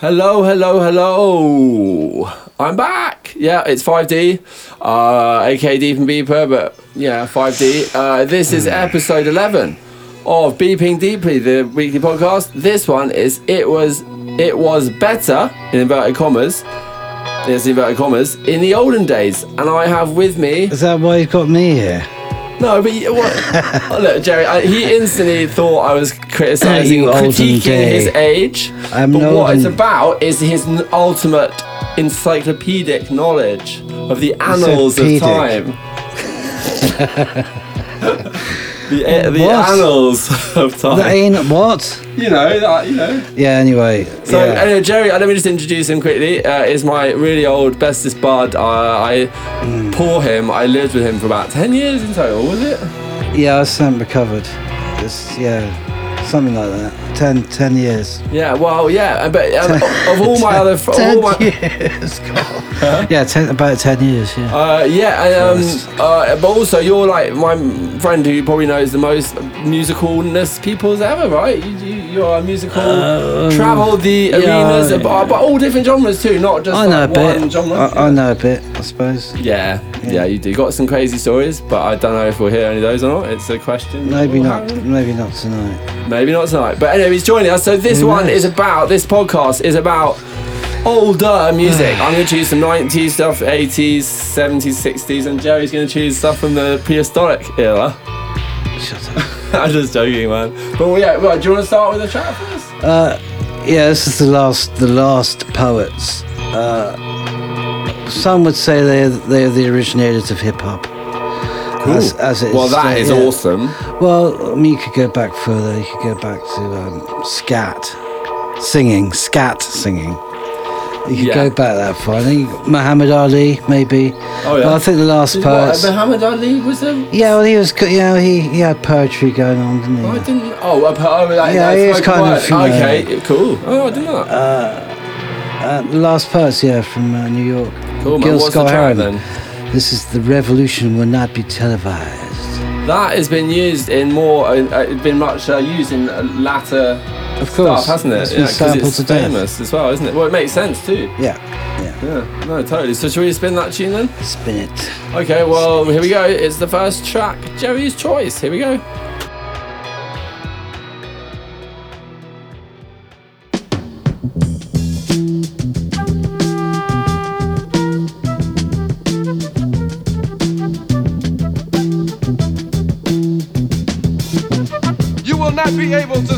Hello, hello, hello. I'm back. Yeah, it's 5D, uh, aka Deep and Beeper, but yeah, 5D. Uh, this is episode 11 of Beeping Deeply, the weekly podcast. This one is It Was It Was Better, in inverted commas. Yes, inverted commas, in the olden days. And I have with me. Is that why you've got me here? No, but you- what? look, Jerry, I, he instantly thought I was You olden critiquing his age. I'm but what it's about is his n- ultimate encyclopedic knowledge of the annals of Encyclopedic. time. the eh, the What? annals of That time. ain't what? You know that. You know. Yeah. Anyway. So yeah. anyway, Jerry, uh, let me just introduce him quickly. Uh, is my really old bestest bud. Uh, I Hmm. poor him. I lived with him for about ten years in total. Was it? yeah, I haven't recovered. It's, yeah, something like that. Ten, ten years. Yeah. Well, yeah. But um, of all my other, of all ten my, years. God. Yeah, ten, about ten years. Yeah. Uh, yeah, and, um, uh, but also you're like my friend who probably knows the most musicalness people's ever, right? You, you, you're a musical, Um, traveled the arenas, but, yeah. but all different genres too, not just I know like a bit. genre. I, I know a bit. I suppose. yeah, yeah, Yeah. you do. Got some crazy stories, but I don't know if we'll hear any of those or not. It's a question. Maybe not. Maybe not tonight. Maybe not tonight. But anyway, he's joining us. So this Who one knows? is about this podcast is about older music. I'm going to choose some 90s stuff, 80s, 70s, 60s, and Jerry's going to choose stuff from the prehistoric era. Shut up. I'm just joking, man. But well, yeah, right, do you want to start with the chat first? Uh, yeah, this is the last, the last poets. Uh, some would say they're they're the originators of hip hop. As, as Well, is that today, is yeah. awesome. Well, I mean, you could go back further. You could go back to um, scat, singing, scat singing. You could Yeah. go back that far. I think Muhammad Ali, maybe. Oh, yeah. But I think the last Did what. Muhammad Ali was a. Yeah, well, he was. co- You know, he, he had poetry going on, didn't he? Oh, I didn't. Oh, a, oh like, Yeah, like he was kind word. of, you know- Okay, cool. Oh, I didn't know that. Uh, the last poets, yeah, from uh, New York. cool, man. Gil What's the Scott track Heron. then? This is the revolution will not be televised. That has been used in more. Uh, uh, it's been much uh, used in uh, latter Of course, stuff, hasn't it? It's been Yeah, 'cause sampled it's to death. famous as well, isn't it? Well, it makes sense too. Yeah, yeah. Yeah, no, totally. So, should we spin that tune then? Spin it. Okay, well, here we go. It's the first track, Jerry's Choice. Here we go. You will not be able to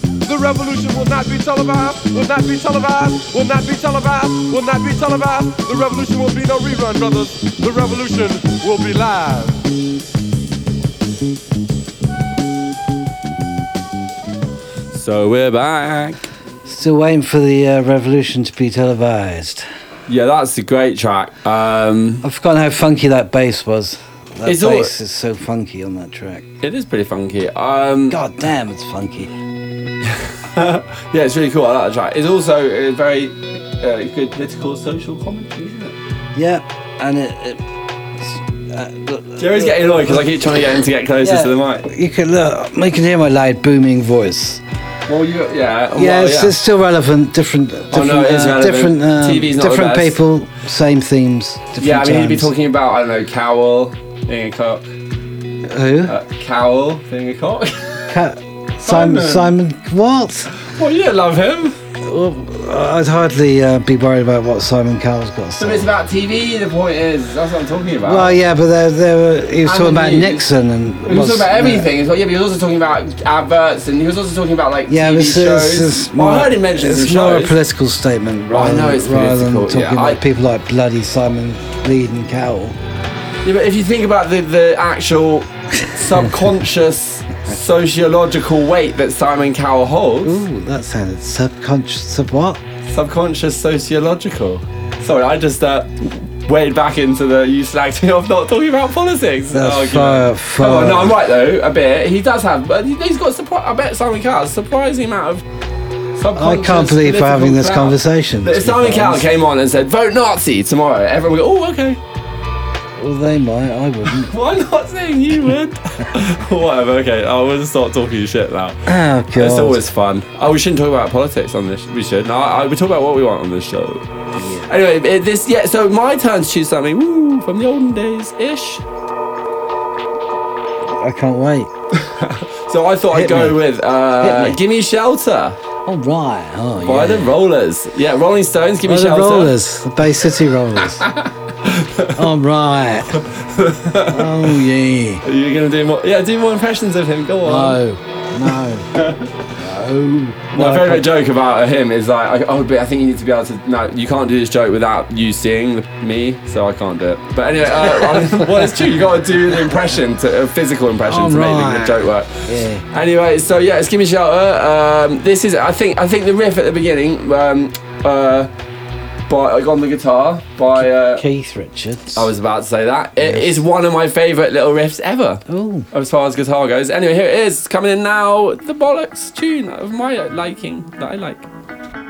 The revolution will not be televised, will not be televised, will not be televised, will not be televised. The revolution will be no rerun, brothers. The revolution will be live. So we're back. Still waiting for the uh, revolution to be televised. Yeah, that's a great track. Um, I've forgotten how funky that bass was. That It's all- bass is so funky on that track. it is pretty funky. Um, God damn, it's funky. yeah, it's really cool. I like the track. It's also a very uh, good political social commentary, isn't it? Yeah, and it. it uh, look- Jerry's getting annoyed because I keep trying to get him to get closer Yeah. to the mic. You can look. You can hear my loud booming voice. Well, you, yeah, yeah, well, it's, it's still relevant. Different, different, Oh, no, uh, relevant. different, um, different people, same themes. Different yeah. I mean, he'd be talking about I don't know Cowell being a cock, Who? uh, Cowell being a cock. Ca- Simon. Simon. Simon. What? well, you don't love him. Well, I'd hardly uh, be worried about what Simon Cowell's got to So say. it's about TV. The point is, that's what I'm talking about. Well, yeah, but there, there were, he was And talking about news. Nixon and He was talking about everything. As well. Yeah, but he was also talking about adverts, and he was also talking about like Yeah, TV this shows. is, it's well, I more, heard him mention it's some more a political statement Well, I rather, know than, it's rather than talking yeah, about I- people like bloody Simon Bleeding Cowell. Yeah, but if you think about the, the actual subconscious sociological weight that Simon Cowell holds, Ooh, that sounded subconscious. Sub what? subconscious sociological. Sorry, I just uh, waded back into the you slagged me off not talking about politics. That's argument. fire- Come on, no, I'm right though, a bit. He does have, but he- he's got a surprise. I bet Simon Cowell has a surprising amount of. I can't believe we're having this clout. conversation. But if Simon Cowell came on and said, vote Nazi tomorrow, everyone would go, oh, okay. Well, they might. I wouldn't. Why not saying you would. Whatever, okay. I will start talking shit now. Oh, God. It's always fun. Oh, we shouldn't talk about politics on this. We should. No, I, we talk about what we want on this show. Anyway, it, this yeah. So my turn to choose something. Woo, from the olden days ish. I can't wait. So I thought I'd go me. with uh, Hit me. "Gimme Shelter" All right. Oh, by yeah. the Rollers. Yeah, Rolling Stones. Gimme Oh, the Shelter. Rollers. The Bay City Rollers. All right. Oh, yeah. Are you gonna do more? Yeah, do more impressions of him. Go on. No. No. No. My favourite joke about him is like, I, oh, but I think you need to be able to. No, you can't do this joke without you seeing me, so I can't do it. But anyway, uh, well, it's true. You got to do the impression, to, a physical impression, to make the joke work. Yeah. Anyway, so yeah, it's Gimme Shelter. Um, this is, I think, I think the riff at the beginning, um, uh, by like on the guitar by. Uh, Keith Richards. I was about to say that. It is one of my favourite little riffs ever. Oh. As far as guitar goes. Anyway, here it is. Coming in now. The bollocks tune of my liking that I like.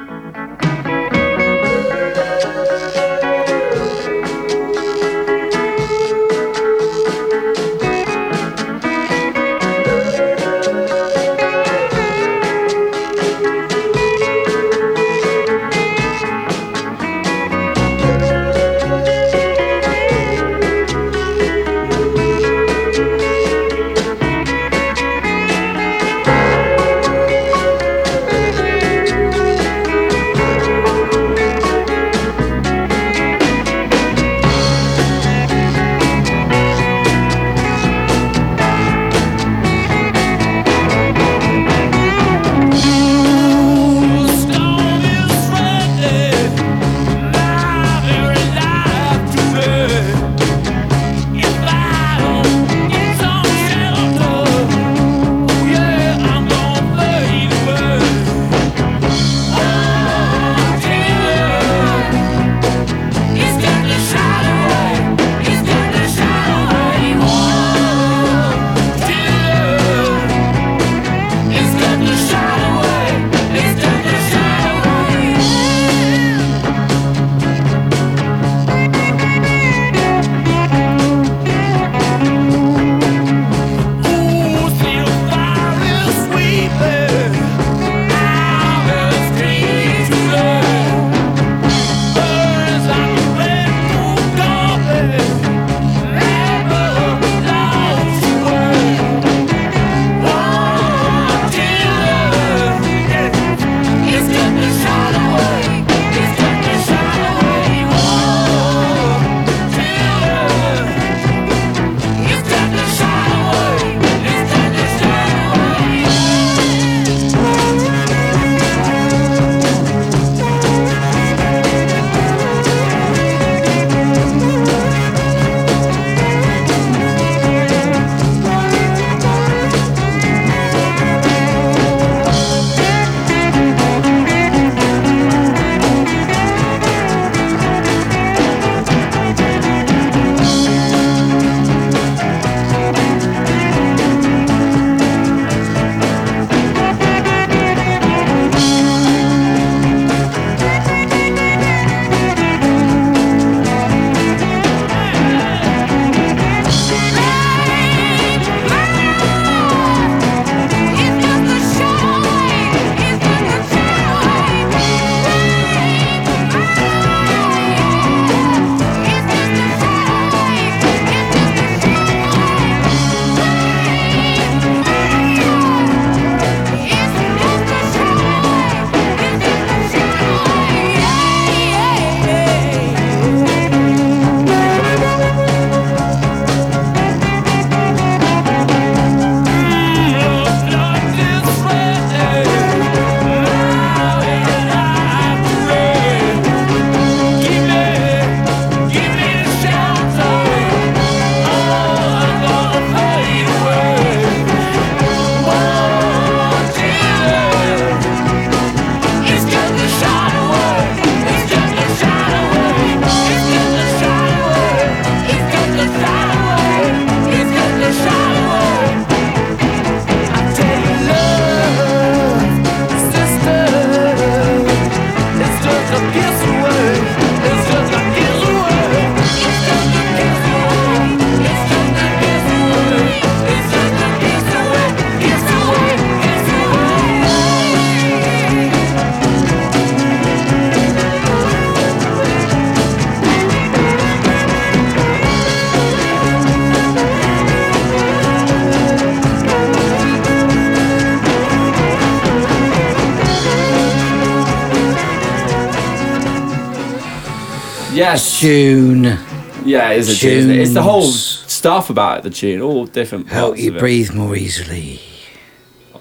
Yes. tune. Yeah, it is a tune. isn't it? It's the whole Tunes. stuff about the tune, all different parts Help you of it. breathe more easily.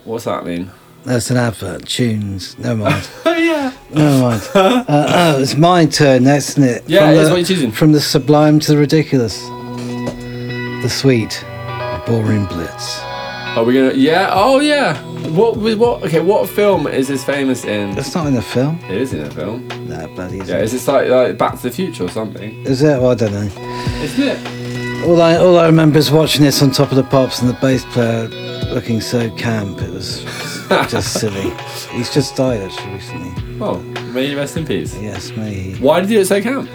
What's that mean? That's an advert. Tunes. Never mind. Oh yeah. Never mind. Uh, oh, it's my turn, next, isn't it? Yeah, from the, is what you're choosing. From the sublime to the ridiculous. The sweet. Ballroom Blitz. Are we gonna? Yeah. Oh yeah. What? What? Okay. What film is this famous in? That's not in the film. It is in a film. Bloody is Yeah. Is this like, like Back to the Future or something? Is it? Well, I don't know. Isn't it? All I all I remember is watching this on top of the pops and the bass player looking so camp. It was just silly. He's just died actually recently. Oh, may you rest in peace. Yes, me. Why did you do it so camp?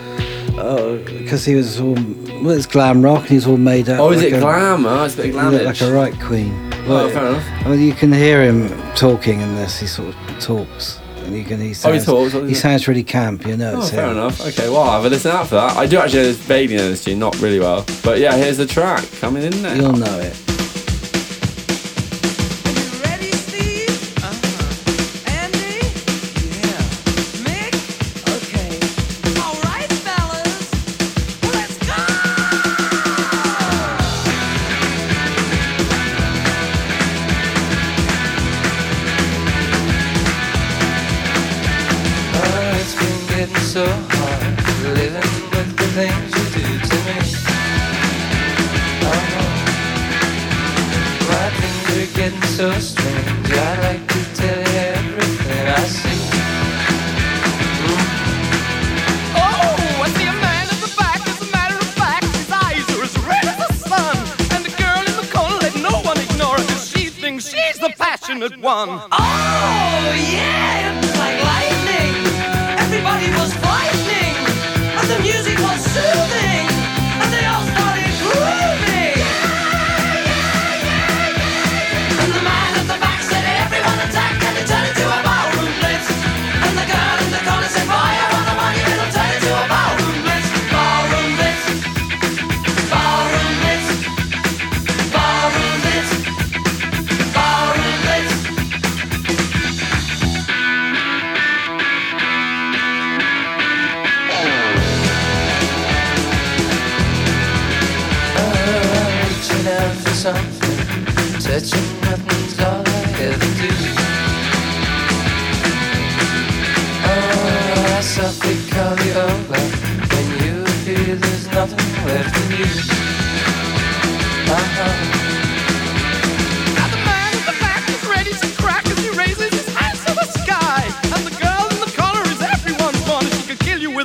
Oh, because he was all well, it's glam rock and he's all made up. Oh, is like it a, glam? Oh, it's a bit He glam. like a right queen. Oh, fair enough. I mean, you can hear him talking in this. He sort of talks, you can. He Oh, he sounds, talks, He sounds really camp. You know. Oh, fair him. enough. Okay, well, I'll have a listen out for that. I do actually know this vaguely know this tune, not really well. But yeah, here's the track coming in there. You'll know it.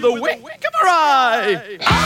With a wink of her eye.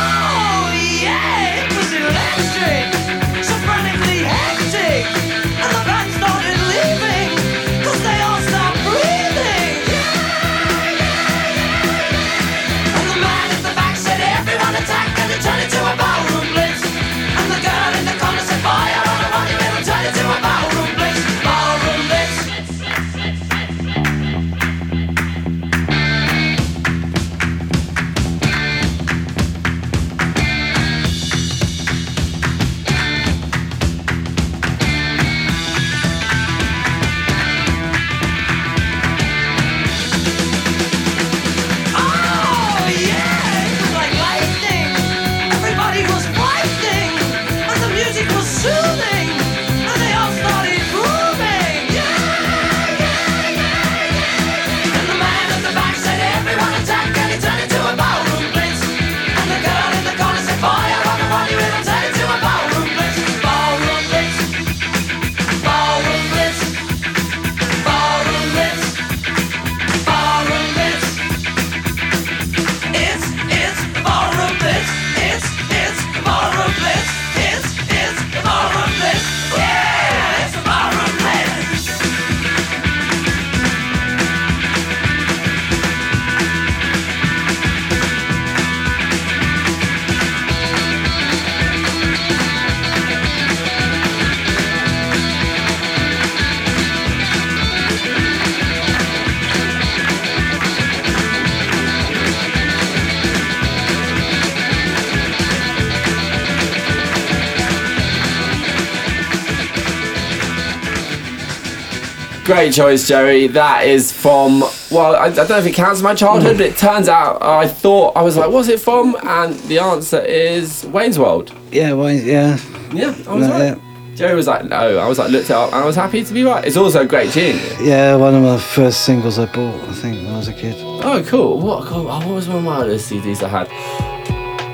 Great choice, Jerry. That is from, well, I, I don't know if it counts as my childhood, hmm. but it turns out I thought, I was like, what's it from? And the answer is Wayne's World. Yeah, well, yeah. Yeah, I was right. Jerry was like, no. I was like, looked it up, and I was happy to be right. It's also a great tune. Yeah, one of my first singles I bought, I think, when I was a kid. Oh, cool. What, cool. Oh, what was one of my other CDs I had?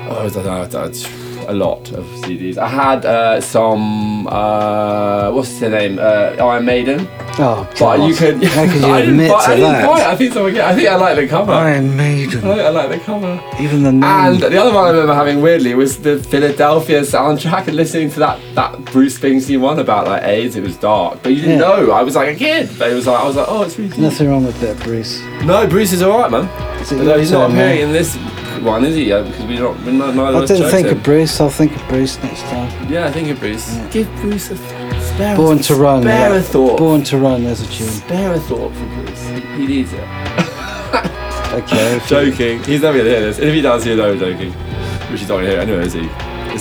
Oh, I don't know. I don't- A lot of CDs. I had uh, some. Uh, what's the name? Uh, Iron Maiden. Oh, But God. you could. How could you I didn't admit I didn't that? buy it. I think someone. I think I like the cover. Iron I Maiden. think I like the cover. Even the name. And the other one I remember having weirdly was the Philadelphia soundtrack and listening to that that Bruce Springsteen one about like AIDS. It was dark, but you didn't Yeah. know. I was like a kid, but it was like I was like, oh, it's really deep. Nothing wrong with that, Bruce. No, Bruce is alright, man. Although he's not appearing in this one, is he? Because we don't. We're not, neither I didn't think him. of Bruce. I'll think of Bruce next time. Yeah, I think of Bruce. Give Bruce a th- spare. Born a, to Run. Spare yeah. a thought. Born to Run, there's a tune. Spare a thought for Bruce. He, he needs it. Okay. if you- Joking. He's never gonna hear this. And if he does, he'll know I'm joking. Which he's not gonna hear anyway, is he?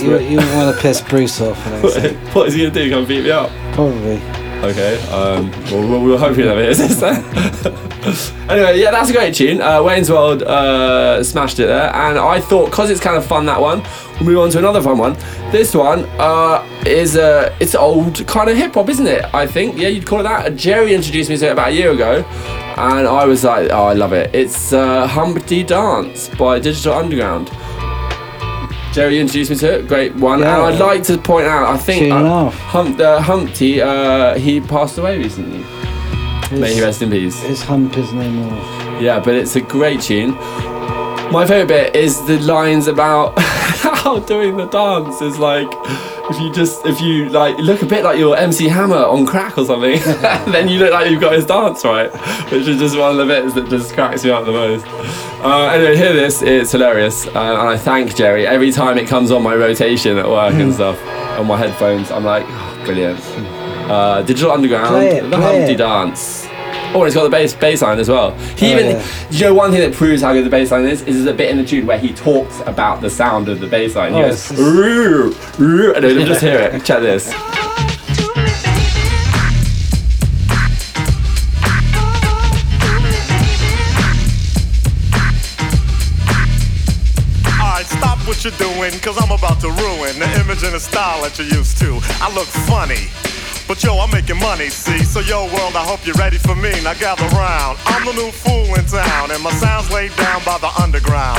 You, you want to piss Bruce off, I don't what is he gonna do? Come beat me up? Probably. Okay. Um. Well, we'll, we'll hopefully never hear this. anyway, yeah, that's a great tune. Uh, Wayne's World uh, smashed it there, and I thought because it's kind of fun that one, we'll move on to another fun one. This one uh, is uh, it's old kind of hip hop, isn't it? I think. Yeah, you'd call it that. Jerry introduced me to it about a year ago, and I was like, oh, I love it. It's uh, Humpty Dance by Digital Underground. Jerry introduced me to it. Great one. Yeah. And I'd like to point out, I think uh. Hump, uh, Humpty, uh, he passed away recently. May he rest in peace. his hump is no more. Yeah, but it's a great tune. My favourite bit is the lines about how doing the dance is like if you just if you like look a bit like your MC Hammer on crack or something, then you look like you've got his dance right, which is just one of the bits that just cracks me up the most. Uh, anyway, hear this, it's hilarious, uh, and I thank Jerry every time it comes on my rotation at work and stuff on my headphones. I'm like, oh, brilliant. Uh, Digital Underground, Play it, the play Humpty it. Dance. Oh, and it's got the bass bass line as well. He Oh, even, yeah. you know, one thing that proves how good the bass line is is there's a bit in the tune where he talks about the sound of the bass line. He Oh, goes, "Roo, roo," and then just hear it. Check this. Alright, stop what you're doing, cause I'm about to ruin the image and the style that you're used to. I look funny. But yo, I'm making money, see? So yo, world, I hope you're ready for me. Now gather round. I'm the new fool in town, and my sound's laid down by the underground.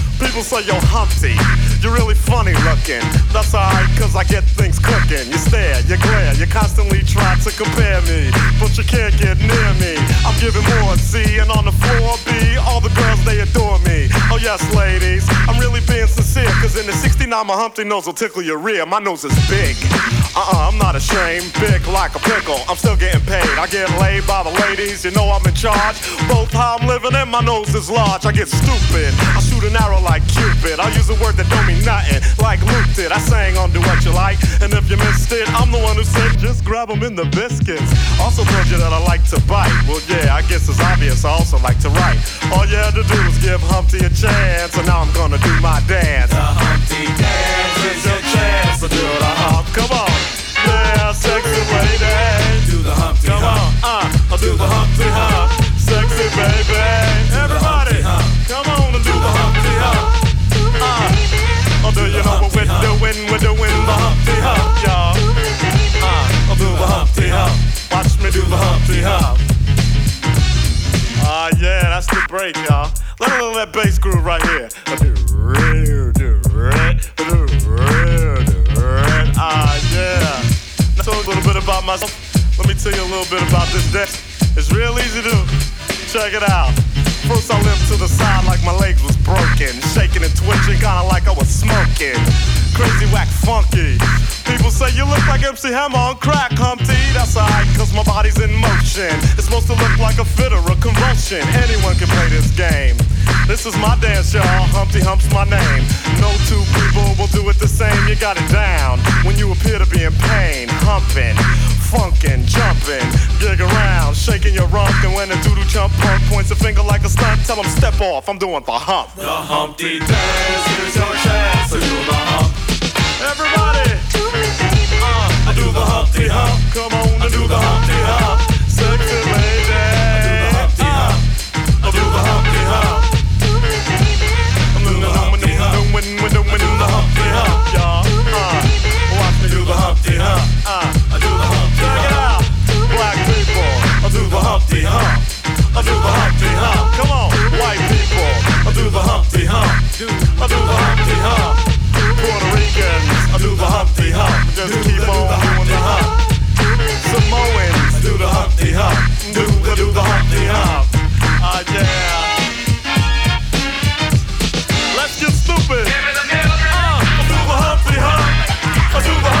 People say, you're Humpty, you're really funny looking. That's alright, cause I get things cooking. You stare, you glare, you constantly try to compare me. But you can't get near me. I'm giving more C, and on the floor B, all the girls, they adore me. Oh, yes, ladies, I'm really being sincere, cause in the 69, my Humpty nose will tickle your rear. My nose is big. Uh uh, I'm not ashamed. Big like a pickle. I'm still getting paid. I get laid by the ladies, you know I'm in charge. Both how I'm living and my nose is large. I get stupid. I shoot an arrow like Cupid. I use a word that don't mean nothing, like Luke did. I sang on Doowutchyalike, and if you missed it, I'm the one who said just grab 'em in the biscuits. Also told you that I like to bite. Well, yeah, I guess it's obvious. I also like to write. All you had to do was give Humpty a chance, and now I'm gonna do my dance. The Humpty dance your to the hump. Come on. Yeah, sexy lady. Do the Humpty Come on, uh, I'll do the Humpty Hump. Sexy baby. Everybody, come on and do the Humpty Hump. Uh, oh, do you know what we're doing? We're doing the Humpty Hump, y'all. Uh, I'll do the Humpty Hump. Watch me do the Humpty Hump. Ah, yeah, that's the break, y'all. Let me know that bass groove right here. Ah, yeah. Now, tell a little bit about myself. Let me tell you a little bit about this dance. It's real easy to. Check it out. First, I limped to the side like my legs broken. Shaking and twitching, kinda like I was smoking. Crazy, whack, funky. People say you look like MC Hammer on crack, Humpty. That's alright, cause my body's in motion. It's supposed to look like a fit or a convulsion. Anyone can play this game. This is my dance, y'all. Humpty Hump's my name. No two people will do it the same. You got it down when you appear to be in pain. Humping, funkin', jumpin', gig around, shaking your rump. And when a doodle jump punk points a finger like a stunt, tell him step off. I'm doing the hump. The Humpty dance is your chance to do the hump. Everybody, uh, I do the Humpty Hump. Come on and do the Humpty Hump. I do the Humpty Hump. Puerto Ricans, I do the Humpty Hump. Just keep on doing the hump. Samoans, do the Humpty Hump. Do the do the Humpty Hump. Ah yeah. Let's get stupid. Uh, I do the Humpty Hump. I do the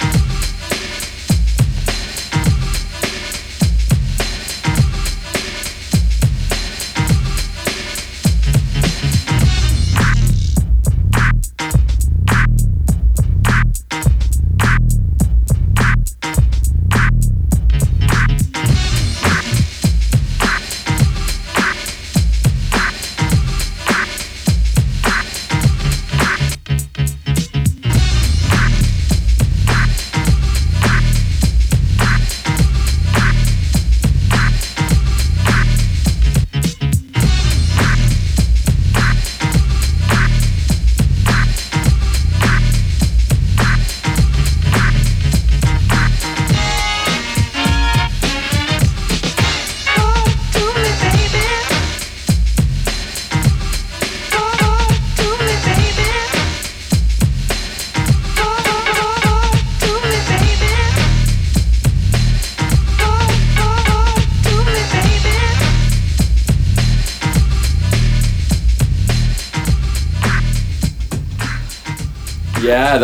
What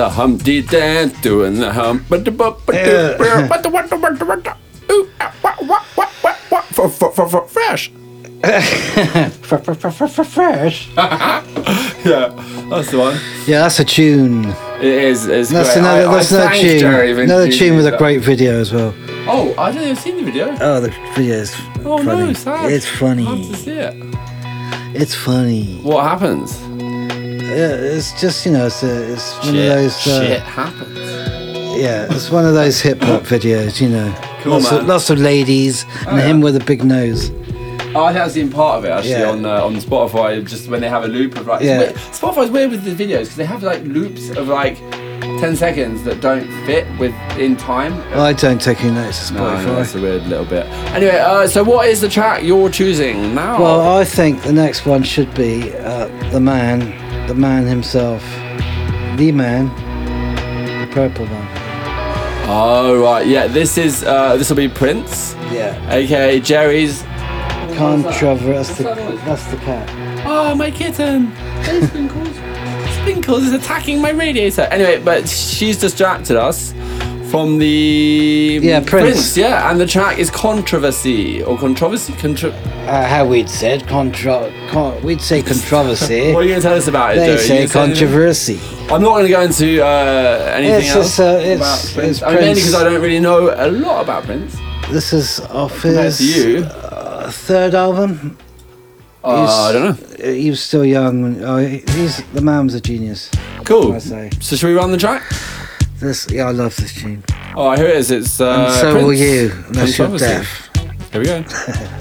the what the what the ooh ah, what what what what what for for for for fresh. Fresh. Yeah, that's the one. Yeah, that's a tune. It is. It's That's great. another. I- I that's another thank tune. Jerry for Another introducing tune with a that. great video as well. Oh, I don't even seen the video. Oh, the video is Oh funny. no, sad. It's I have funny. to see it. It's funny. What happens? Yeah, it's just you know, it's, a, it's one Shit, of those. Uh, shit happens. Yeah, it's one of those hip hop videos. You know, Cool, lots, man. Of, lots of ladies and yeah. him with a big nose. Oh, I think I've seen part of it actually Yeah. on uh, on Spotify. Just when they have a loop of like, Yeah. Spotify's weird with the videos because they have like loops of like ten seconds that don't fit with in time. I don't take any notice of No, no, that's a weird little bit. Anyway, uh, so what is the track you're choosing now? Well, I think the next one should be uh, the man, the man himself, the man, the purple one. oh right, yeah. This is uh, this will be Prince, Yeah. aka Jerry's. Controversy. That's the, that that's the cat. Oh, my kitten. Hey, Sprinkles. Sprinkles is attacking my radiator. Anyway, but she's distracted us from the Yeah, Prince. Yeah, and the track is controversy or controversy. Contro- Uh, how we'd said contro, con, we'd say controversy. what are you going to tell us about it? Joe? they You say controversy. I'm not going to go into uh, anything It's else just, uh, it's- about Prince. I mean, mainly because I don't really know a lot about Prince This is off his you. uh, third album. Uh, I don't know. Uh, He was still young. Oh, he's the man was a genius. Cool. I say. So should we run the track? This, yeah, I love this tune. Oh, here it is. It's uh, and so will you, unless you're Controversy. deaf. Here we go.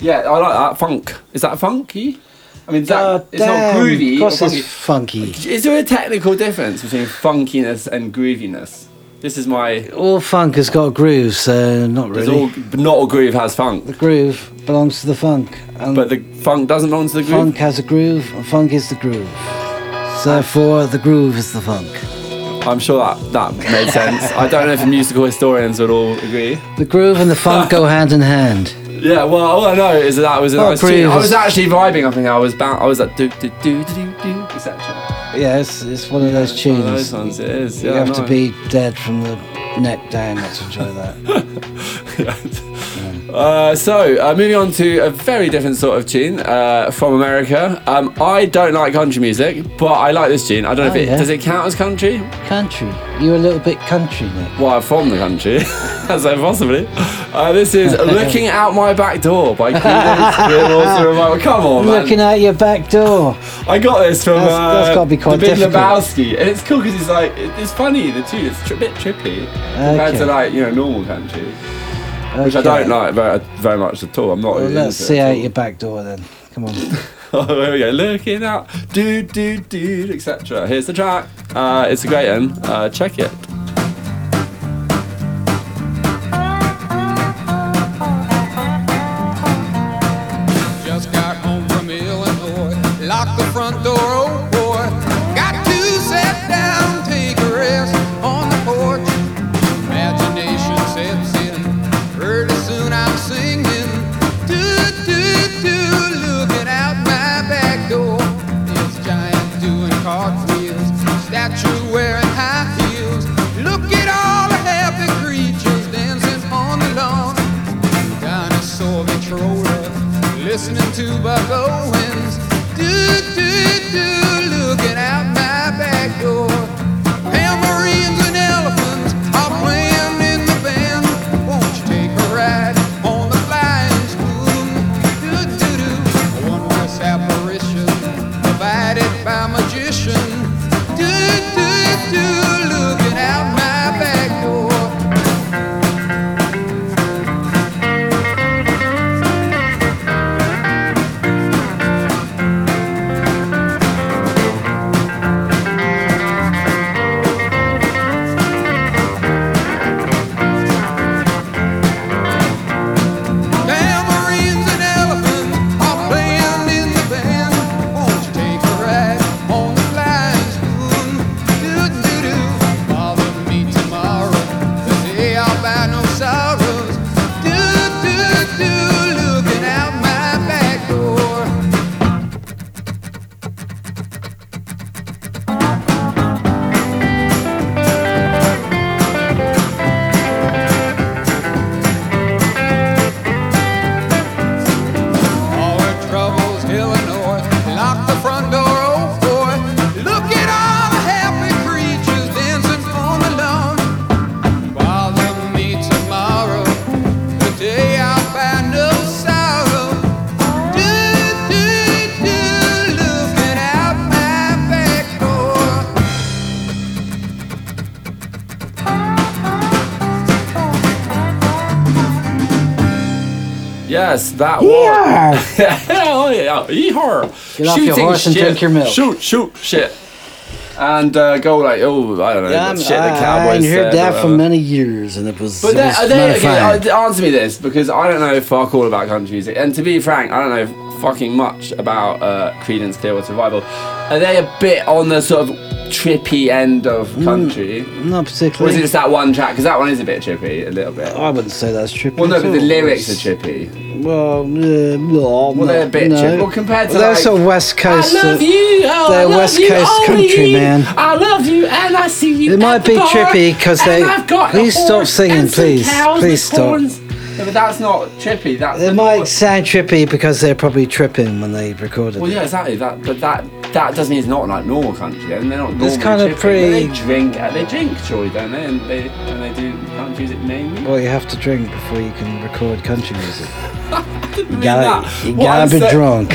Yeah, I like that funk. Is that funky? I mean, is that, Oh, it's not groovy. Of course funky. it's funky. Is there a technical difference between funkiness and grooviness? This is my. All funk has got a groove, so not There's really. all, but not all groove has funk, The groove belongs to the funk. And but the funk doesn't belong to the groove. funk has a groove, and funk is the groove. So therefore, the groove is the funk. I'm sure that that made sense. I don't know if musical historians would all agree. The groove and the funk go hand in hand. Yeah, well, all I know is that that was a nice tune. I was actually vibing. I think I was bound. I was like do do do do do etc. Yeah, it's, it's one of those It's one tunes. of those ones. It is. You Yeah, have to be dead from the neck down not to enjoy that. Uh, so, uh, moving on to a very different sort of tune uh, from America. Um, I don't like country music, but I like this tune. I don't know Oh, if it yeah. does it count as country. Country. You're a little bit country, Nick. Well, I'm from the country, so possibly. Uh, this is "Looking Out My Back Door" by Creedence Revival. Come on, man! Looking out your back door. I got this from That's- uh, that's be quite the Big difficult. Lebowski, and it's cool because it's like it's funny. The tune it's a bit trippy compared to like you know normal country, which I don't like very, very much at all. I'm not. Well, really let's see out your back door then. Come on. Oh, here we go. Looking out, dude, dude, dude, etc. Here's the track. Uh, it's a great one. Uh, check it. Yes, that Yeah. was. Hell yeah! Yeehaw! Get off your horse and shit. drink your milk. Shoot, shoot, shit. And uh, go like, oh, I don't know, Yeah, shit the I, I ain't heard that for many years, and it was. But it was are they, okay, uh, answer me this because I don't know fuck all about country music, and to be frank, I don't know fucking much about uh, Creedence Clearwater Revival. Are they a bit on the sort of trippy end of Mm. country, Not or is it just that one track? Because that one is a bit trippy, a little bit. I wouldn't say that's trippy. Well, no, at but the lyrics are trippy. Well, uh, no, Well, they're a bit no. trippy. Well, compared to Well, they're like, sort of West Coast. I love uh, you. Oh, they're I love West you, Coast only country, you. man. I love you, and I see you. It at might the be bar, trippy 'cause and they- I've got a please stop horse singing, and some please. cows Please with stop. horns. But that's not trippy. That's It might sound trippy because they're probably tripping when they recorded Well, it. yeah, exactly. That, but that that doesn't mean it's not like normal country. And they're not normally It's tripping, but pretty- They drink. uh, They drink, surely, don't they? And they and they do country music mainly. Well, you have to drink before you can record country music. You gotta, you gotta be drunk.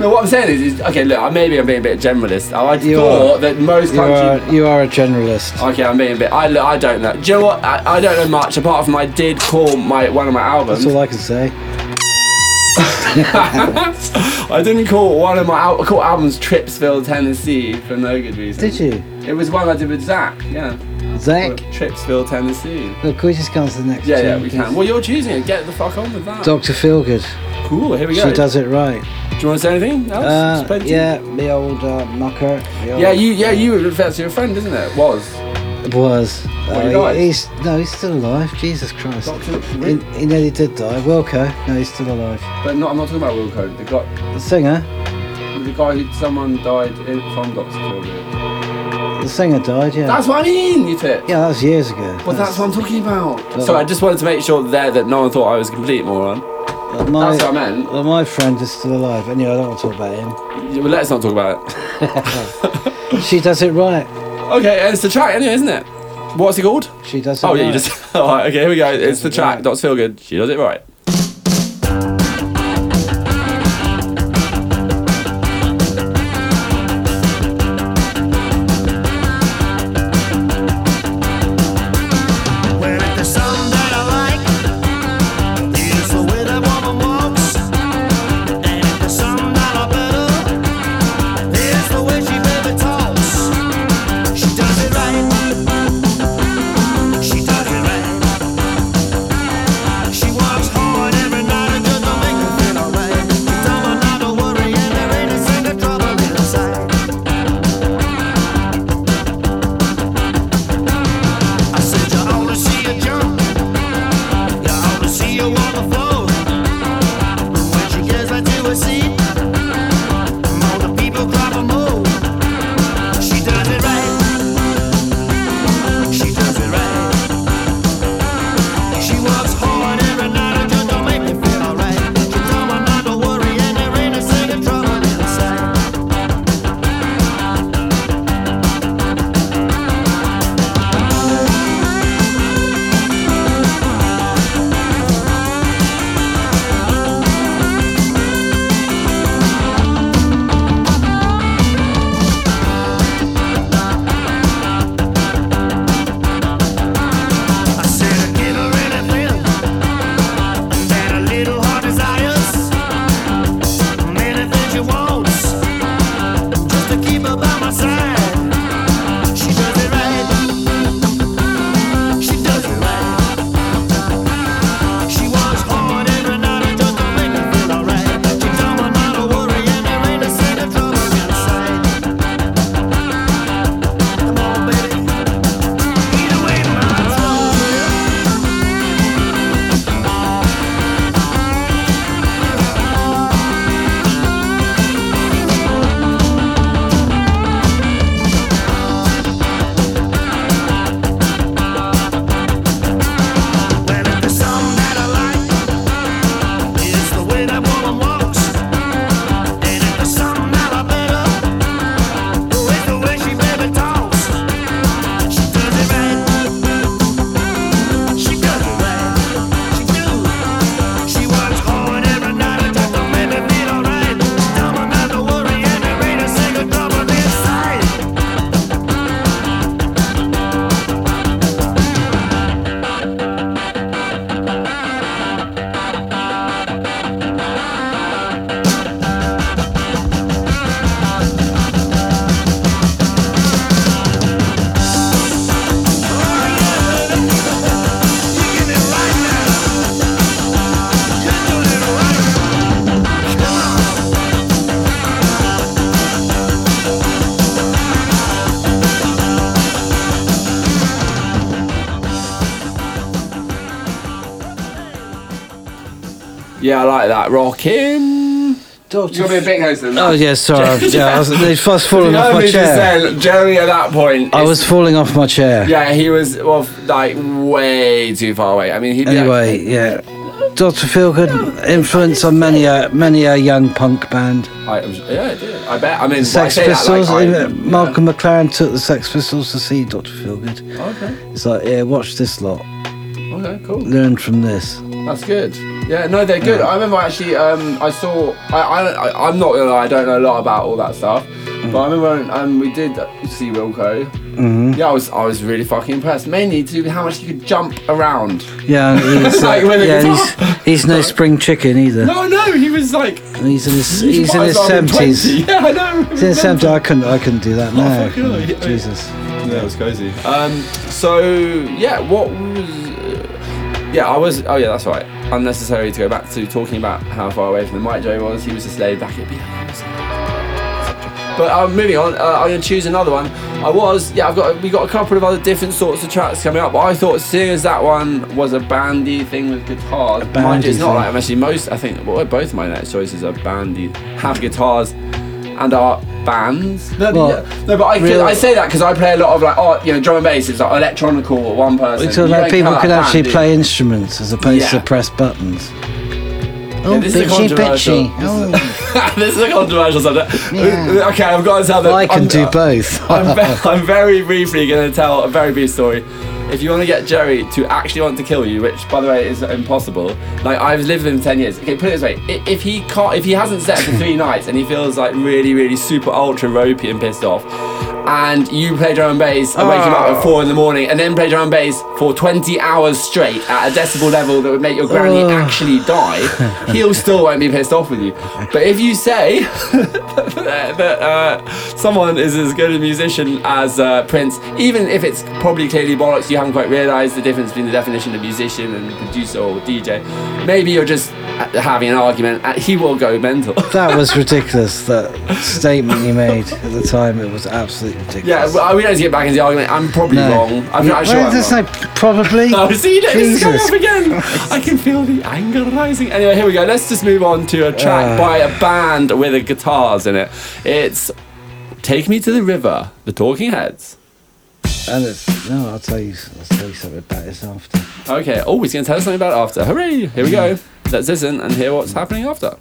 No, what I'm saying is, is okay. Look, I- maybe I'm being a bit generalist. I You thought are. that most You country. are, you are a generalist. Okay, I'm being a bit. I, look, I don't know. Do you know what? I, I don't know much apart from I did call my one of my albums. That's all I can say. I didn't call one of my I albums Tripsville, Tennessee for no good reason. Did you? It was one I did with Zach. Yeah. Zach? Tripsville, Tennessee. Look, can we just go on to the next Yeah, yeah, we can. Well, you're choosing it. Get the fuck on with that. Dr. Feelgood. Cool. Here we go. She does it right. Do you want to say anything else? Uh, yeah, the old uh, mucker. the old- Yeah, you. Yeah, you. That's your friend, isn't it? Was. Was. Well, he Uh, died. he's no, he's still alive. Jesus Christ. Doctor- He, he nearly did die. Wilko, no, he's still alive. But not, I'm not talking about Wilko. The guy, The singer, the guy who someone died in, from Doctor Feelgood. The singer died, yeah. That's what I mean, you tit. yeah, that was years ago. Well, that's what I'm talking about. That's- So I just wanted to make sure there that no one thought I was a complete moron. My, that's what I meant. uh, my friend is still alive. Anyway, I don't want to talk about him. Yeah, Well, let's not talk about it. She does it right. Okay, and it's the track anyway, isn't it? What's it called? She does oh, it Oh right. yeah, you just. All right, okay, here we go. It's the track. right. Dots feel good. She does it right. Yeah, I like that. Rocking. Doctor You'll be a bit closer than that. Oh yeah, sorry. I've- yeah, I was, I was falling off my chair. saying, Jeremy at that point. I is- was falling off my chair. Yeah, he was well, like way too far away. I mean, he'd be Anyway, yeah. Dr. Feelgood influence on many a many a young punk band. I, I'm- yeah, I did. I bet. I mean, Sex I say Pistols. That, like, I, even Malcolm McLaren took the Sex Pistols to see Dr. Feelgood. Okay. It's like, yeah, watch this lot. Okay, cool. Learn from this. That's good. Yeah, no, they're good. I remember actually, um, I saw. I, I, I, I'm not gonna lie, I don't know a lot about all that stuff, but I remember when, um, we did see Wilko. Mm-hmm. Yeah, I was, I was really fucking impressed. Mainly to how much you could jump around. Yeah, and he's, Like with a yeah, and he's, he's no spring chicken either. No, no, he was like. He's in his he he's in his as well have been seventies. Yeah, I know. He's in his seventies. I couldn't I couldn't do that now. fucking hell, yeah. Jesus. Yeah, it was crazy. Um, so yeah, what was? Yeah, I was. Oh yeah, that's right. Unnecessary to go back to talking about how far away from the mic Joe was. He was just laid back at But um, moving on, uh, I'm going to choose another one. I was, yeah, I've got, we got a couple of other different sorts of tracks coming up, but I thought seeing as that one was a bandy thing with guitars, mind you, it's not thing. like I'm actually most, I think, well, both my next choices are bandy, have guitars, and our bands. No, Well, but, yeah. no, but I, could- real- I say that because I play a lot of like, oh, you know, drum and bass. It's like electronical or one person. We're You about don't people count could that actually band, play instruments as opposed Yeah. to press buttons. Oh, this is a bitchy, controversial- bitchy. Oh, this is a controversial subject. Yeah. Okay, I've got to tell that. I can I'm- do uh, both. I'm, ve- I'm very briefly going to tell a very brief story. If you want to get Jerry to actually want to kill you, which by the way is impossible, like I've lived with him ten years. Okay, put it this way: i- if he can't, if he hasn't slept for three nights and he feels like really, really super ultra ropey and pissed off, and you play drum and bass and wake him up at ah. four in the morning, and then play drum and bass for twenty hours straight at a decibel level that would make your granny actually die, he'll still won't be pissed off with you. But if you say that, that uh, someone is as good a musician as uh, Prince, even if it's probably clearly bollocks, you haven't quite realised the difference between the definition of musician and producer or DJ. Maybe you're just uh, having an argument. He will go mental. that was ridiculous. That statement you made at the time, it was absolutely ridiculous. yeah, well, we don't need to get back into the argument. I'm probably No. wrong. I'm not sure. I'm wrong. no probably. Oh, see, this is coming Jesus up again. I can feel the anger rising. Anyway, here we go. Let's just move on to a track Ah. by a band with a guitars in it. It's "Take Me to the River," the Talking Heads. And it's, no, I'll tell you. I'll tell you something about this after. Okay. Oh, he's going to tell us something about after. Hooray! Here we go. Let's listen and hear what's happening after.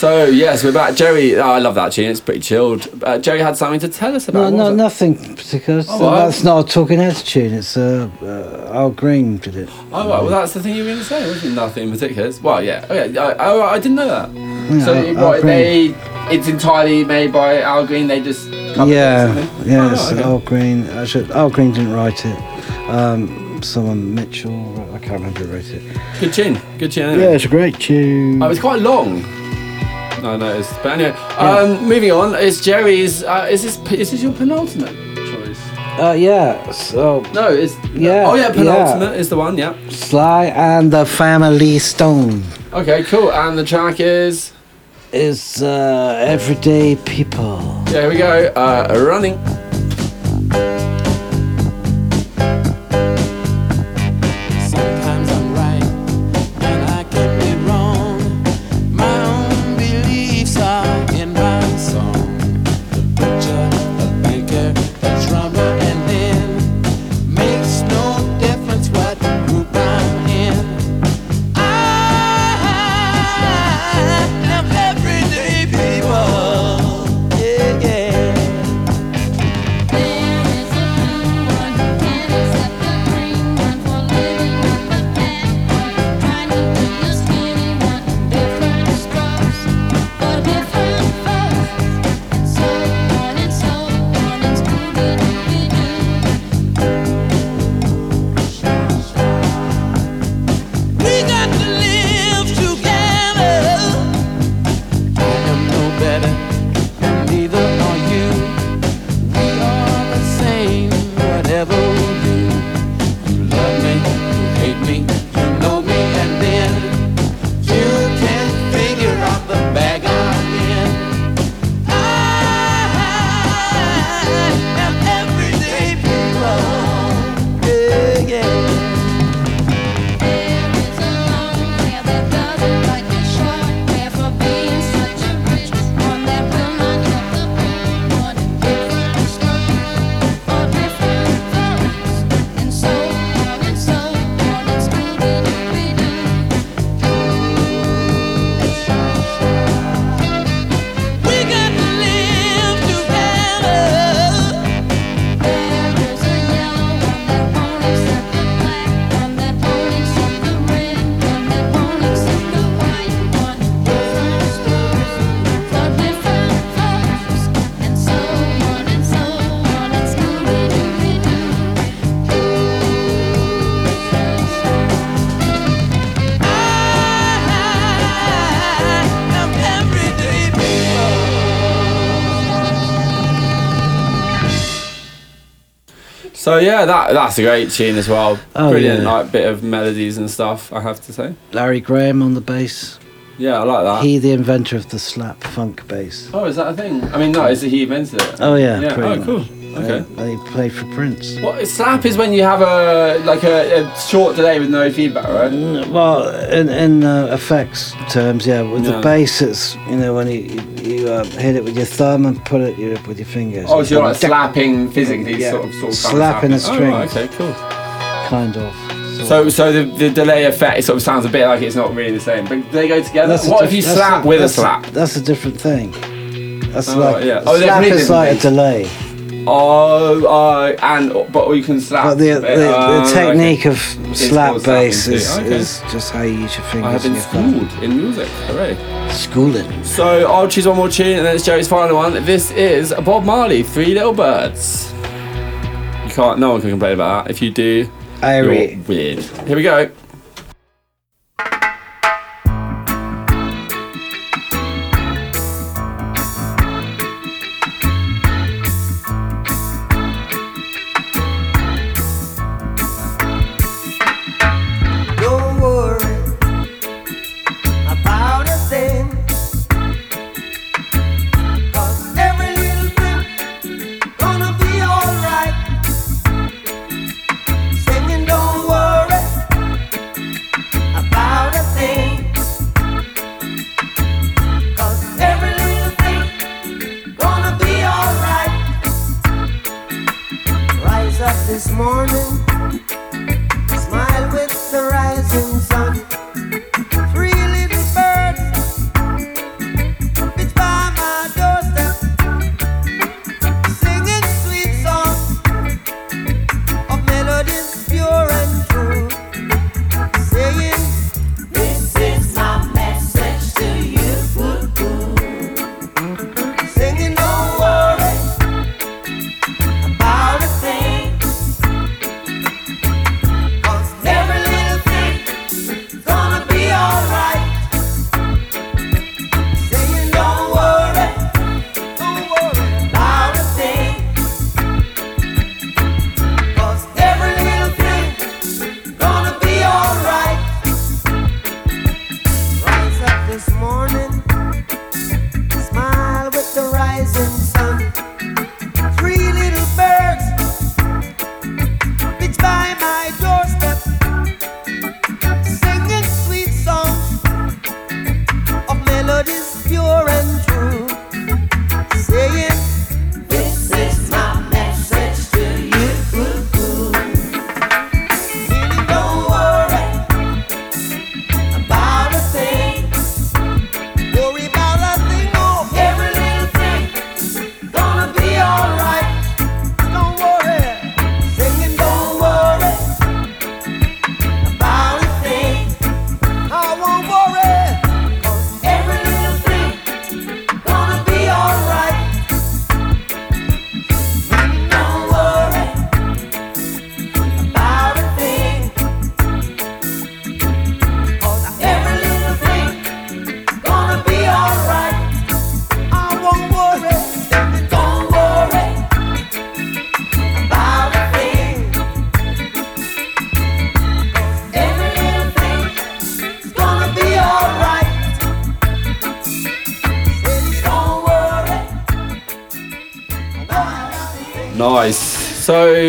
So yes, we're back. Jerry, oh, I love that tune. It's pretty chilled. Uh, Jerry had something to tell us No, about. no, it? nothing particular. So well. that's not a Talking Heads tune. It's uh, uh, Al Green did it. Oh, right, well, that's the thing you were going to say, wasn't? Nothing in particular. Well, yeah. Okay. I, oh, I didn't know that. so, Al- Al they, it's entirely made by Al Green. They just covered it Yeah, yeah. Oh, okay. Al Green. Actually, Al Green didn't write it. Um, someone Mitchell. I can't remember who wrote it. Good tune. Good tune. Yeah, it's a great tune. Oh, it's quite long. I noticed. But anyway, um, moving on. it's Jerry's? Uh, is this is this your penultimate choice? Uh, yeah. So No, it's Yeah, Oh yeah, penultimate yeah. is the one. Yeah. Sly and the Family Stone Okay, cool. And the track is. is uh, Everyday People. Yeah, here we go. Uh, running. Yeah, that that's a great tune as well. Oh, Brilliant, yeah. like bit of melodies and stuff. I have to say. Larry Graham on the bass. Yeah, I like that. He, the inventor of the slap funk bass. oh, is that a thing? I mean, no, is it he invented it? Oh yeah, Yeah. Oh, much. cool. Okay. They play for Prince. What slap is when you have a like a, a short delay with no feedback, right? Well, in in uh, effects terms, yeah. With Yeah. the bass, it's you know when you you, uh, hit it with your thumb and put it you, with your fingers. Oh, so you're like slapping physically, Yeah, sort of, sort of slapping a string. Oh, okay, cool. kind of. So, so the, the delay effect it sort of sounds a bit like it's not really the same, but they go together. That's a What if you slap with a slap? That's a different thing. That's Oh, like yeah. Oh, slap is like a delay. Oh, uh, and but you can slap. But the, the, the okay. technique of slap bass is, Okay. is just how you use your fingers. I have been your thumb. schooled in music. Hooray. Schooling. So I'll choose one more tune, and then it's Joey's final one. This is Bob Marley, Three Little Birds. You can't. No one can complain about that. If you do, I you're agree. weird. Here we go.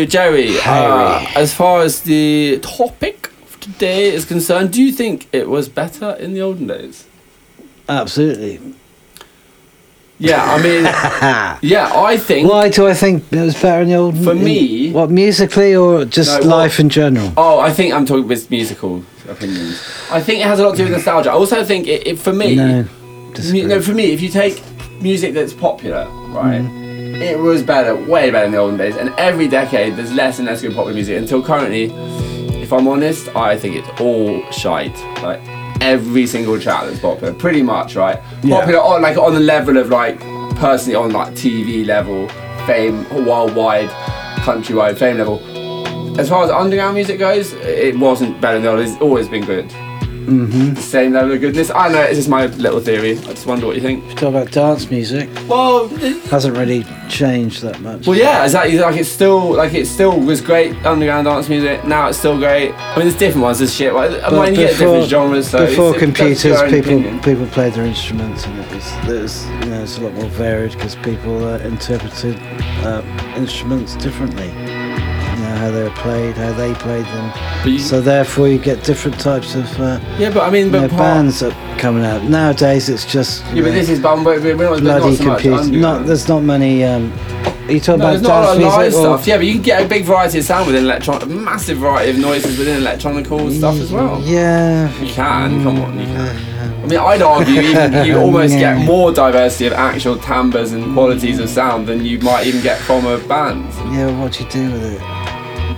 So, Jerry, uh, as far as the topic of today is concerned, do you think it was better in the olden days? Absolutely. Yeah, I mean, yeah, I think. Why do I think it was better in the old? For in- me- what musically or just No, well- life in general? Oh, I think I'm talking with musical opinions. I think it has a lot to do with nostalgia. I also think it, it for me. No, no, for me, if you take music that's popular, right, Mm. It was better, way better in the olden days. And every decade, there's less and less good popular music until currently. If I'm honest, I think it's all shite. Like every single track that's popular, pretty much, right? Yeah. Popular on like on the level of like personally on like TV level, fame worldwide, countrywide fame level. As far as underground music goes, it wasn't better than the old. It's always been good. Mm-hmm. Same level of goodness. I know it's just my little theory. I just wonder what you think. Talk about dance music. Well, it hasn't really changed that much. Well, yeah, exactly. Like it's still like it still was great underground dance music. Now it's still great. I mean, there's different ones. There's shit. Like, I mean, you get different genres. So before computers, people opinion. people played their instruments, and it was there's you know it's a lot more varied because people uh, interpreted uh, instruments differently. You know how they were played, how they played them. so therefore, you get different types of uh, Yeah, but I mean, you but know, part- bands that are coming out nowadays. It's just you Yeah, but this is but we're not, we're not bloody so Not there's not many. Um, you talking No, about there's not a lot dance of music live stuff. Yeah, but you can get a big variety of sound within electronic, massive variety of noises within electronical stuff as well. Yeah. You can, come on, you can. I mean, I'd argue even you almost get more diversity of actual timbres and qualities of sound than you might even get from a band. Yeah, what do you do with it?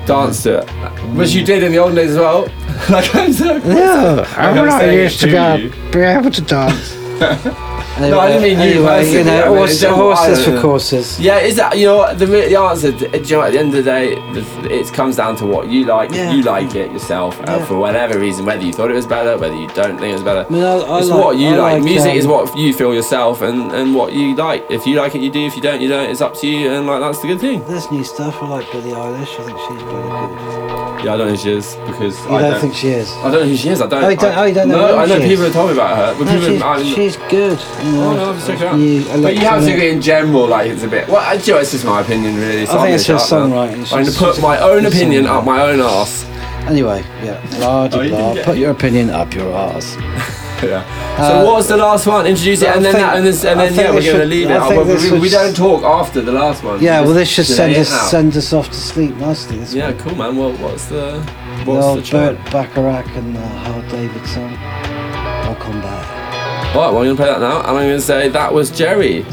Dance to it, mm. which you did in the old days as well. like I'm so. Yeah, like I'm I'm not used to to go be able to dance. No, I didn't mean you Anyway, you know, I mean, horse- horses for courses. Yeah, is that you know the the answer? Do you know, at the end of the day, it comes down to what you like. Yeah. If you like it yourself uh, Yeah. for whatever reason, whether you thought it was better, whether you don't think it was better. I mean, I- I it's like- what you like. like, Music is um, what you feel yourself, and and what you like. If you like it, you do. If you don't, you don't. It's up to you, and like that's the good thing. There's new stuff. I like Billie Eilish. I think she's pretty good. Yeah, I don't know who she is because You I don't don't think she is? I don't know who she is. I don't. Oh, you don't- I, oh, you don't know No, who I know she people is? have told me about her, but No, people. she's, I mean, she's good. You know, Oh, no, I've checked her out. You But you have to electronic- agree in general, like it's a bit. Well, I, do you know, it's just my opinion, really. So I uh, I'm think it's gonna her shut up now. songwriting. I'm going to She's- put my own good opinion songwriter. up my own arse. Anyway, yeah. Blah, Oh, you blah, didn't get Put your opinion up your arse. Yeah. Uh, So what was the last one? Introduce it, and then think- that, and, this, and then yeah, we're going to leave it. Oh, well, we, we don't talk after the last one. Yeah, We well, this should send us send us off to sleep nicely. This Yeah, one. cool, man. Well, what's the The what's the old track? Burt Bacharach and uh, Hal David song. I'll come back. All right, well, I'm going to play that now, and I'm going to say that was Jerry,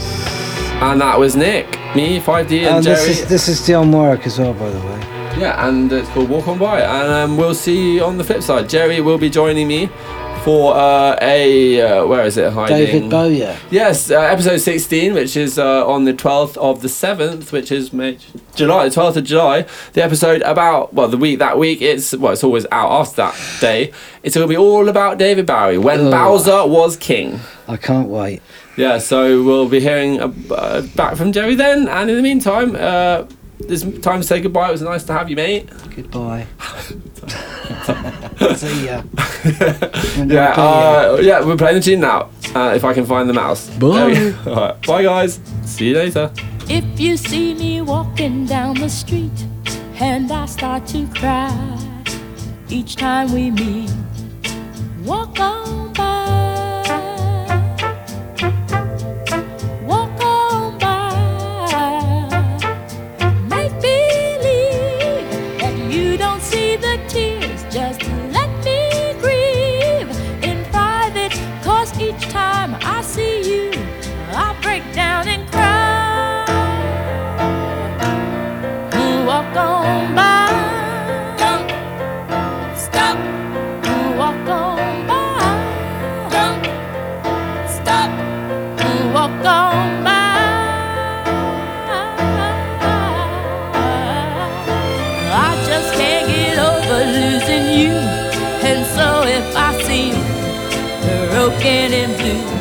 and that was Nick, me, 5D, and, And Jerry. this is this is Dionne Warwick as well, by the way. Yeah, and it's called Walk On By. And um, we'll see you on the flip side. Jerry will be joining me for uh, a. Uh, where is it hiding? David Bowie. Yes, uh, episode 16, which is uh, on the 12th of the 7th, which is May, July, the 12th of July. The episode about, well, the week, that week, it's, well, it's always out after that day. It's going to be all about David Bowie, when Oh. Bowser was king. I can't wait. Yeah, so we'll be hearing uh, back from Jerry then. And in the meantime, uh, it's time to say goodbye. It was nice to have you, mate. Goodbye. See ya. Yeah, uh, yeah, we're playing the tune now. Uh, if I can find the mouse. Bye. There we go. All right. Bye, guys. See you later. If you see me walking down the street and I start to cry each time we meet, walk on by. Walk you. And so if I seem broken and blue,